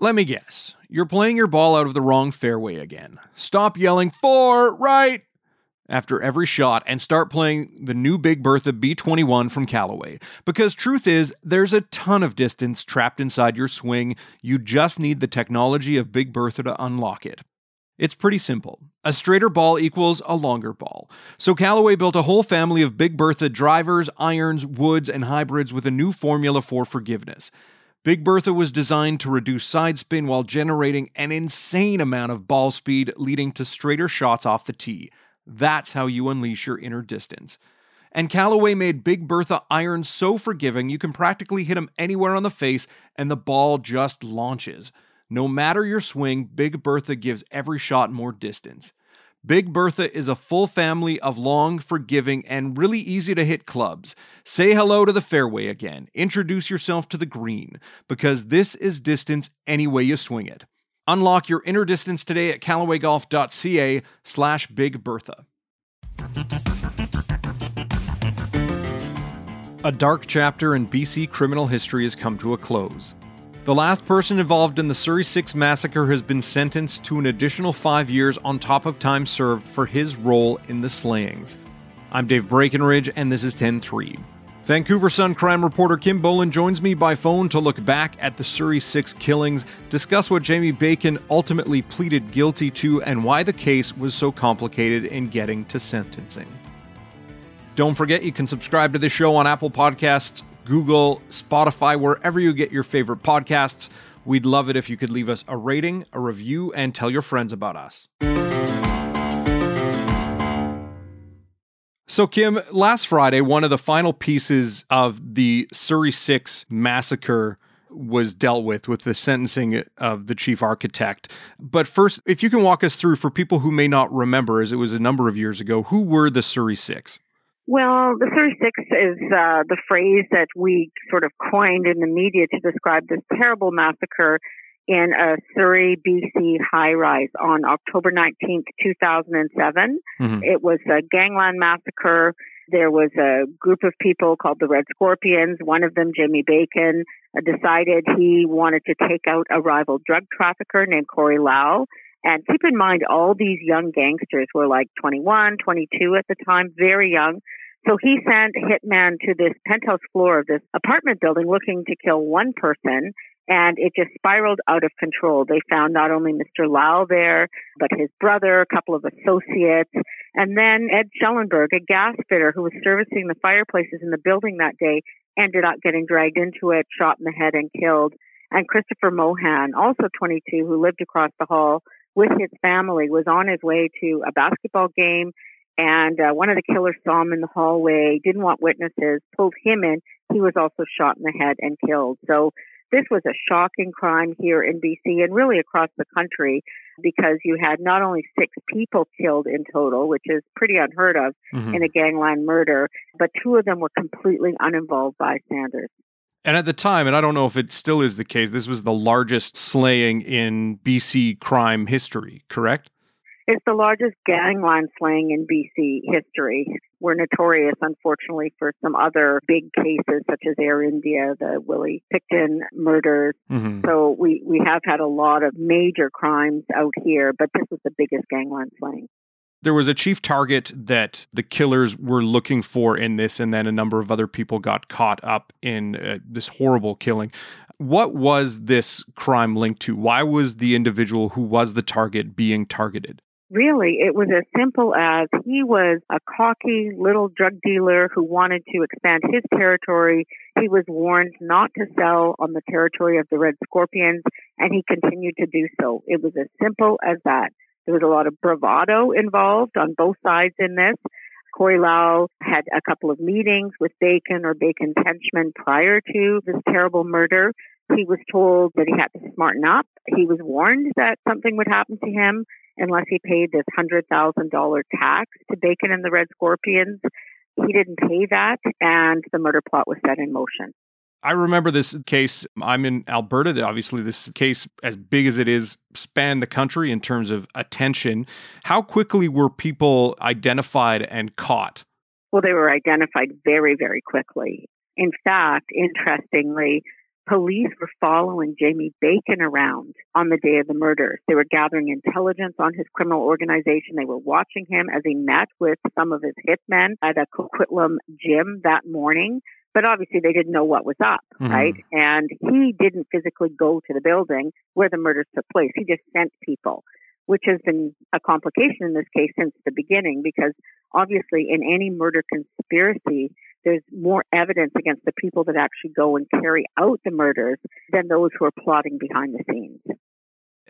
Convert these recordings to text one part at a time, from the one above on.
Let me guess. You're playing your ball out of the wrong fairway again. Stop yelling, four, right, after every shot and start playing the new Big Bertha B21 from Callaway. Because truth is, there's a ton of distance trapped inside your swing. You just need the technology of Big Bertha to unlock it. It's pretty simple. A straighter ball equals a longer ball. So Callaway built a whole family of Big Bertha drivers, irons, woods, and hybrids with a new formula for forgiveness. Big Bertha was designed to reduce side spin while generating an insane amount of ball speed, leading to straighter shots off the tee. That's how you unleash your inner distance. And Callaway made Big Bertha irons so forgiving you can practically hit them anywhere on the face and the ball just launches. No matter your swing, Big Bertha gives every shot more distance. Big Bertha is a full family of long, forgiving, and really easy to hit clubs. Say hello to the fairway again. Introduce yourself to the green, because this is distance any way you swing it. Unlock your inner distance today at callawaygolf.ca slash Big Bertha. A dark chapter in BC criminal history has come to a close. The last person involved in the Surrey 6 massacre has been sentenced to an additional five years on top of time served for his role in the slayings. I'm Dave Breakenridge, and this is 10 3. Vancouver Sun crime reporter Kim Bolan joins me by phone to look back at the Surrey 6 killings, discuss what Jamie Bacon ultimately pleaded guilty to, and why the case was so complicated in getting to sentencing. Don't forget you can subscribe to this show on Apple Podcasts, Google, Spotify, wherever you get your favorite podcasts. We'd love it if you could leave us a rating, a review, and tell your friends about us. So, Kim, last Friday, one of the final pieces of the Surrey 6 massacre was dealt with with the sentencing of the chief architect. But first, if you can walk us through for people who may not remember, as it was a number of years ago, who were the Surrey Six? Well, the Surrey Six is uh, the phrase that we sort of coined in the media to describe this terrible massacre in a Surrey, BC high rise on October 19th, 2007. Mm-hmm. It was a gangland massacre. There was a group of people called the Red Scorpions. One of them, Jimmy Bacon, uh, decided he wanted to take out a rival drug trafficker named Corey Lal. And keep in mind, all these young gangsters were like 21, 22 at the time, very young. So he sent hitman to this penthouse floor of this apartment building looking to kill one person and it just spiraled out of control. They found not only Mr. Lal there, but his brother, a couple of associates, and then Ed Schellenberg, a gas fitter who was servicing the fireplaces in the building that day, ended up getting dragged into it, shot in the head, and killed. And Christopher Mohan, also 22, who lived across the hall with his family, was on his way to a basketball game and uh, one of the killers saw him in the hallway, didn't want witnesses, pulled him in. He was also shot in the head and killed. So this was a shocking crime here in BC and really across the country because you had not only six people killed in total, which is pretty unheard of mm-hmm. in a gangland murder, but two of them were completely uninvolved bystanders. And at the time, and I don't know if it still is the case, this was the largest slaying in BC crime history, correct? It's the largest gangland slaying in BC history. We're notorious, unfortunately, for some other big cases such as Air India, the Willie Pickton murders. Mm-hmm. So we, we have had a lot of major crimes out here, but this was the biggest gangland slaying. There was a chief target that the killers were looking for in this, and then a number of other people got caught up in uh, this horrible killing. What was this crime linked to? Why was the individual who was the target being targeted? Really, it was as simple as he was a cocky little drug dealer who wanted to expand his territory. He was warned not to sell on the territory of the Red Scorpions, and he continued to do so. It was as simple as that. There was a lot of bravado involved on both sides in this. Corey Lal had a couple of meetings with Bacon or Bacon's henchmen prior to this terrible murder. He was told that he had to smarten up. He was warned that something would happen to him unless he paid this $100,000 tax to Bacon and the Red Scorpions. He didn't pay that, and the murder plot was set in motion. I remember this case. I'm in Alberta. Obviously, this case, as big as it is, spanned the country in terms of attention. How quickly were people identified and caught? Well, they were identified very, very quickly. In fact, interestingly, police were following Jamie Bacon around on the day of the murders. They were gathering intelligence on his criminal organization. They were watching him as he met with some of his hitmen at a Coquitlam gym that morning. But obviously they didn't know what was up, mm-hmm. right? And he didn't physically go to the building where the murders took place. He just sent people which has been a complication in this case since the beginning because obviously in any murder conspiracy, there's more evidence against the people that actually go and carry out the murders than those who are plotting behind the scenes.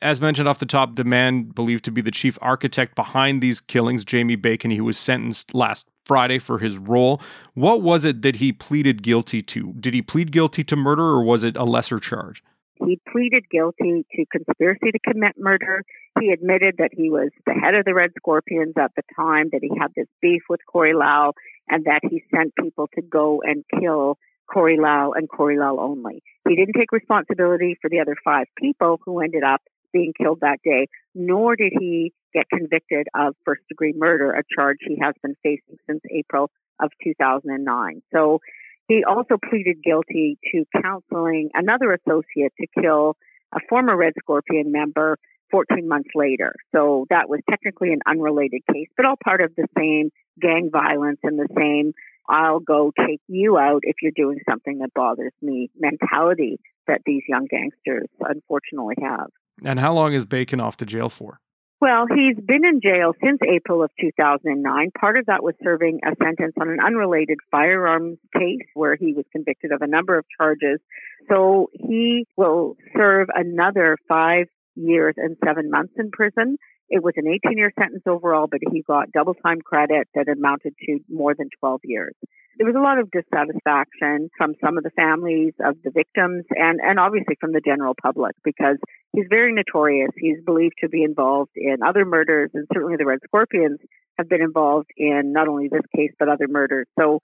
As mentioned off the top, the man believed to be the chief architect behind these killings, Jamie Bacon, he was sentenced last Friday for his role. What was it that he pleaded guilty to? Did he plead guilty to murder or was it a lesser charge? He pleaded guilty to conspiracy to commit murder. He admitted that he was the head of the Red Scorpions at the time, that he had this beef with Corey Lal, and that he sent people to go and kill Corey Lal and Corey Lal only. He didn't take responsibility for the other five people who ended up being killed that day, nor did he get convicted of first degree murder, a charge he has been facing since April of 2009. So he also pleaded guilty to counseling another associate to kill a former Red Scorpion member 14 months later. So that was technically an unrelated case, but all part of the same gang violence and the same I'll go take you out if you're doing something that bothers me mentality that these young gangsters unfortunately have. And how long is Bacon off to jail for? Well, he's been in jail since April of 2009. Part of that was serving a sentence on an unrelated firearms case where he was convicted of a number of charges. So he will serve another five years and seven months in prison. It was an 18 year sentence overall, but he got double time credit that amounted to more than 12 years. There was a lot of dissatisfaction from some of the families of the victims and, and obviously from the general public because he's very notorious. He's believed to be involved in other murders and certainly the Red Scorpions have been involved in not only this case but other murders. So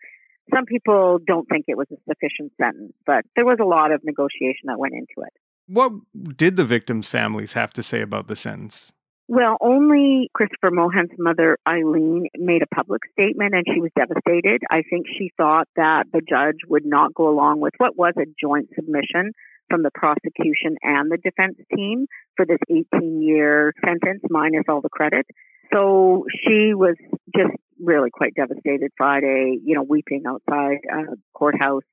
some people don't think it was a sufficient sentence, but there was a lot of negotiation that went into it. What did the victims' families have to say about the sentence? Well, only Christopher Mohan's mother, Eileen, made a public statement and she was devastated. I think she thought that the judge would not go along with what was a joint submission from the prosecution and the defense team for this 18 year sentence minus all the credit. So she was just really quite devastated Friday, you know, weeping outside a courthouse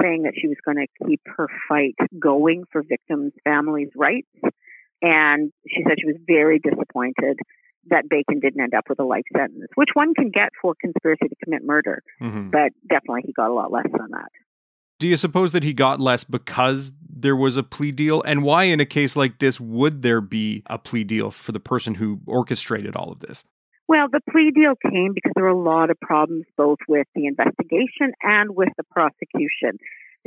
saying that she was going to keep her fight going for victims' families' rights and she said she was very disappointed that Bacon didn't end up with a life sentence, which one can get for conspiracy to commit murder. Mm-hmm. But definitely he got a lot less than that. Do you suppose that he got less because there was a plea deal? And why, in a case like this, would there be a plea deal for the person who orchestrated all of this? Well, the plea deal came because there were a lot of problems both with the investigation and with the prosecution.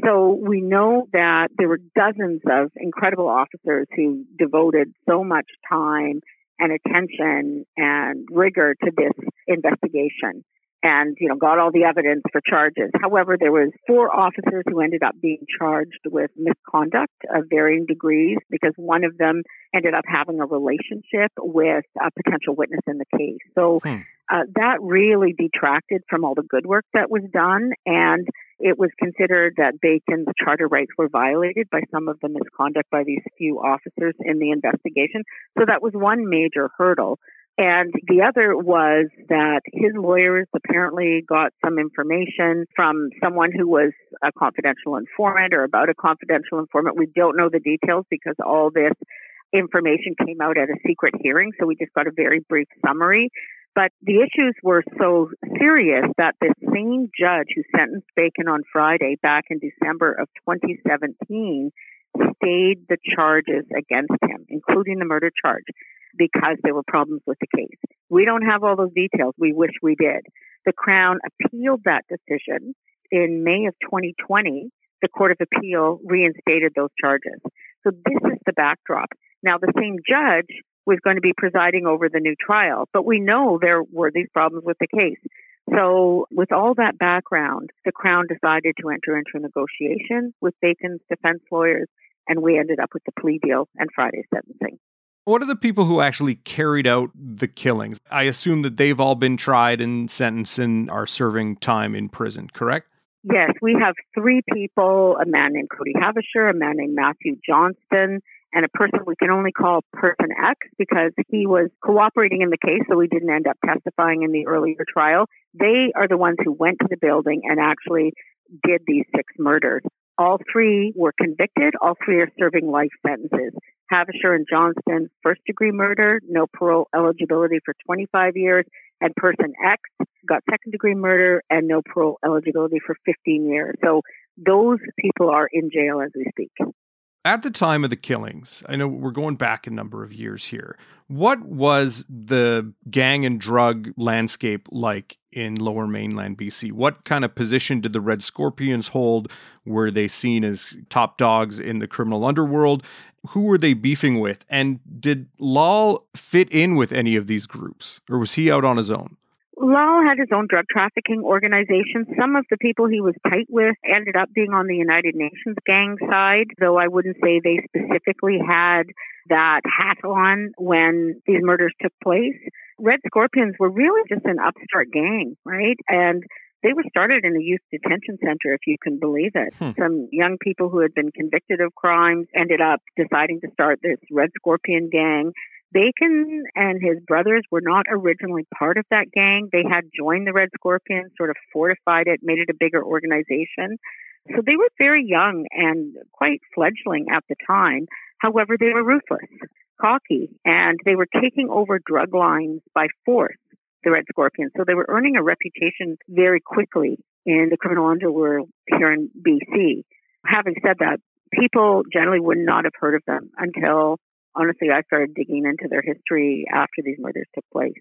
So we know that there were dozens of incredible officers who devoted so much time and attention and rigor to this investigation and you know got all the evidence for charges however there was four officers who ended up being charged with misconduct of varying degrees because one of them ended up having a relationship with a potential witness in the case so hmm. uh, that really detracted from all the good work that was done and it was considered that Bacon's charter rights were violated by some of the misconduct by these few officers in the investigation. So that was one major hurdle. And the other was that his lawyers apparently got some information from someone who was a confidential informant or about a confidential informant. We don't know the details because all this information came out at a secret hearing, so we just got a very brief summary. But the issues were so serious that this same judge who sentenced Bacon on Friday back in December of 2017 stayed the charges against him, including the murder charge, because there were problems with the case. We don't have all those details. We wish we did. The Crown appealed that decision in May of 2020. The Court of Appeal reinstated those charges. So this is the backdrop. Now, the same judge was going to be presiding over the new trial, but we know there were these problems with the case. So, with all that background, the Crown decided to enter into a negotiation with Bacon's defense lawyers, and we ended up with the plea deal and Friday's sentencing. What are the people who actually carried out the killings? I assume that they've all been tried and sentenced and are serving time in prison, correct? Yes, we have three people a man named Cody Haevischer, a man named Matthew Johnston, and a person we can only call Person X because he was cooperating in the case, so he didn't end up testifying in the earlier trial. They are the ones who went to the building and actually did these six murders. All three were convicted. All three are serving life sentences. Haevischer and Johnston, first degree murder, no parole eligibility for 25 years, and person X got second degree murder and no parole eligibility for 15 years. So those people are in jail as we speak. At the time of the killings, I know we're going back a number of years here. What was the gang and drug landscape like in lower mainland BC? What kind of position did the Red Scorpions hold? Were they seen as top dogs in the criminal underworld? Who were they beefing with? And did Lal fit in with any of these groups, or was he out on his own? Lal had his own drug trafficking organization. Some of the people he was tight with ended up being on the United Nations gang side, though I wouldn't say they specifically had that hat on when these murders took place. Red Scorpions were really just an upstart gang, right? And they were started in a youth detention center, if you can believe it. Hmm. Some young people who had been convicted of crimes ended up deciding to start this Red Scorpion gang Bacon and his brothers were not originally part of that gang. They had joined the Red Scorpions, sort of fortified it, made it a bigger organization. So they were very young and quite fledgling at the time. However, they were ruthless, cocky, and they were taking over drug lines by force, the Red Scorpions. So they were earning a reputation very quickly in the criminal underworld here in BC. Having said that, people generally would not have heard of them until honestly, I started digging into their history after these murders took place.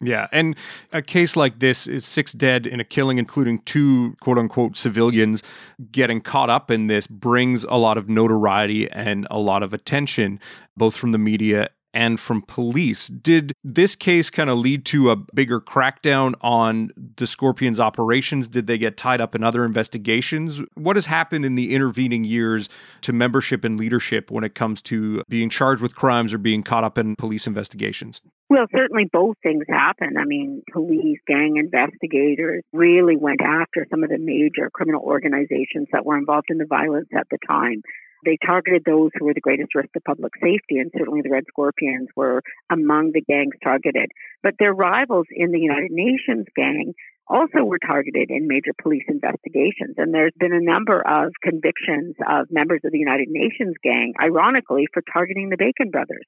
Yeah, and a case like this is six dead in a killing, including two quote unquote civilians getting caught up in this, brings a lot of notoriety and a lot of attention, both from the media and from police. Did this case kind of lead to a bigger crackdown on the Scorpions' operations? Did they get tied up in other investigations? What has happened in the intervening years to membership and leadership when it comes to being charged with crimes or being caught up in police investigations? Well, certainly both things happen. I mean, police, gang investigators really went after some of the major criminal organizations that were involved in the violence at the time. They targeted those who were the greatest risk to public safety, and certainly the Red Scorpions were among the gangs targeted. But their rivals in the United Nations gang also were targeted in major police investigations. And there's been a number of convictions of members of the United Nations gang, ironically, for targeting the Bacon brothers.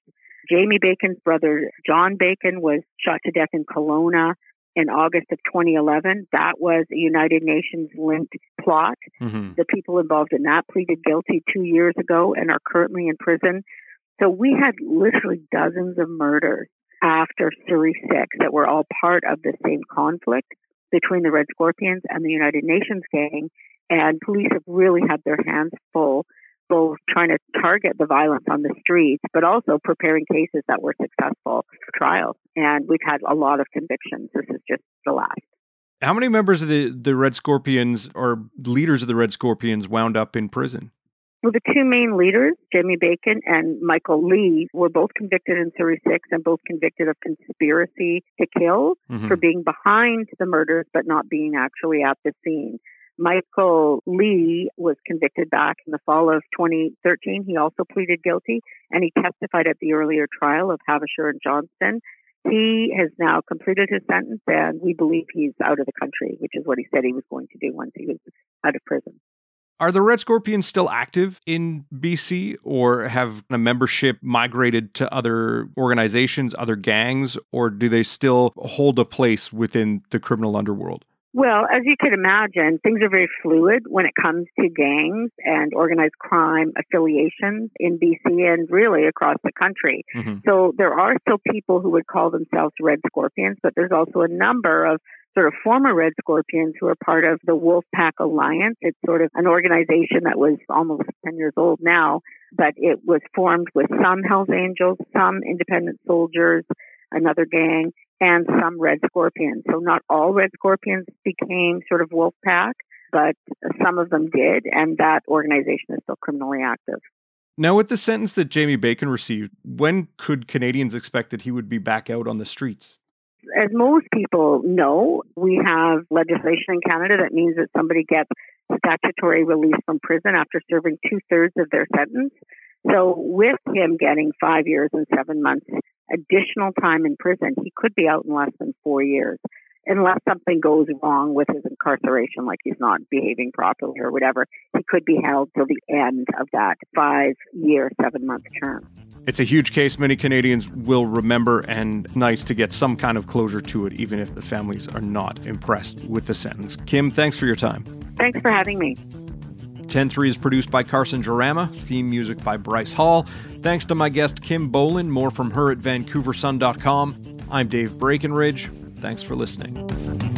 Jamie Bacon's brother, John Bacon, was shot to death in Kelowna in August of 2011. That was a United Nations linked plot. Mm-hmm. The people involved in that pleaded guilty two years ago and are currently in prison. So we had literally dozens of murders after Surrey 6 that were all part of the same conflict between the Red Scorpions and the United Nations gang. And police have really had their hands full trying to target the violence on the streets, but also preparing cases that were successful for trials. And we've had a lot of convictions. This is just the last. How many members of the, the Red Scorpions or leaders of the Red Scorpions wound up in prison? Well, the two main leaders, Jamie Bacon and Michael Le, were both convicted in 36 and both convicted of conspiracy to kill mm-hmm. for being behind the murders but not being actually at the scene. Michael Le was convicted back in the fall of 2013. He also pleaded guilty and he testified at the earlier trial of Haevischer and Johnston. He has now completed his sentence and we believe he's out of the country, which is what he said he was going to do once he was out of prison. Are the Red Scorpions still active in BC or have a membership migrated to other organizations, other gangs, or do they still hold a place within the criminal underworld? Well, as you can imagine, things are very fluid when it comes to gangs and organized crime affiliations in BC and really across the country. Mm-hmm. So there are still people who would call themselves Red Scorpions, but there's also a number of sort of former Red Scorpions who are part of the Wolfpack Alliance. It's sort of an organization that was almost 10 years old now, but it was formed with some Hells Angels, some independent soldiers, another gang, and some red scorpions. So not all red scorpions became sort of wolf pack, but some of them did, and that organization is still criminally active. Now, with the sentence that Jamie Bacon received, when could Canadians expect that he would be back out on the streets? As most people know, we have legislation in Canada that means that somebody gets statutory release from prison after serving two thirds of their sentence. So, with him getting five years and seven months additional time in prison, he could be out in less than four years unless something goes wrong with his incarceration, like he's not behaving properly or whatever, he could be held till the end of that five year, seven month term. It's a huge case many Canadians will remember, and nice to get some kind of closure to it, even if the families are not impressed with the sentence. Kim, thanks for your time. Thanks for having me. 10 3 is produced by Carson Jerema, theme music by Bryce Hall. Thanks to my guest Kim Bolan, more from her at vancouversun.com. I'm Dave Breakenridge. Thanks for listening.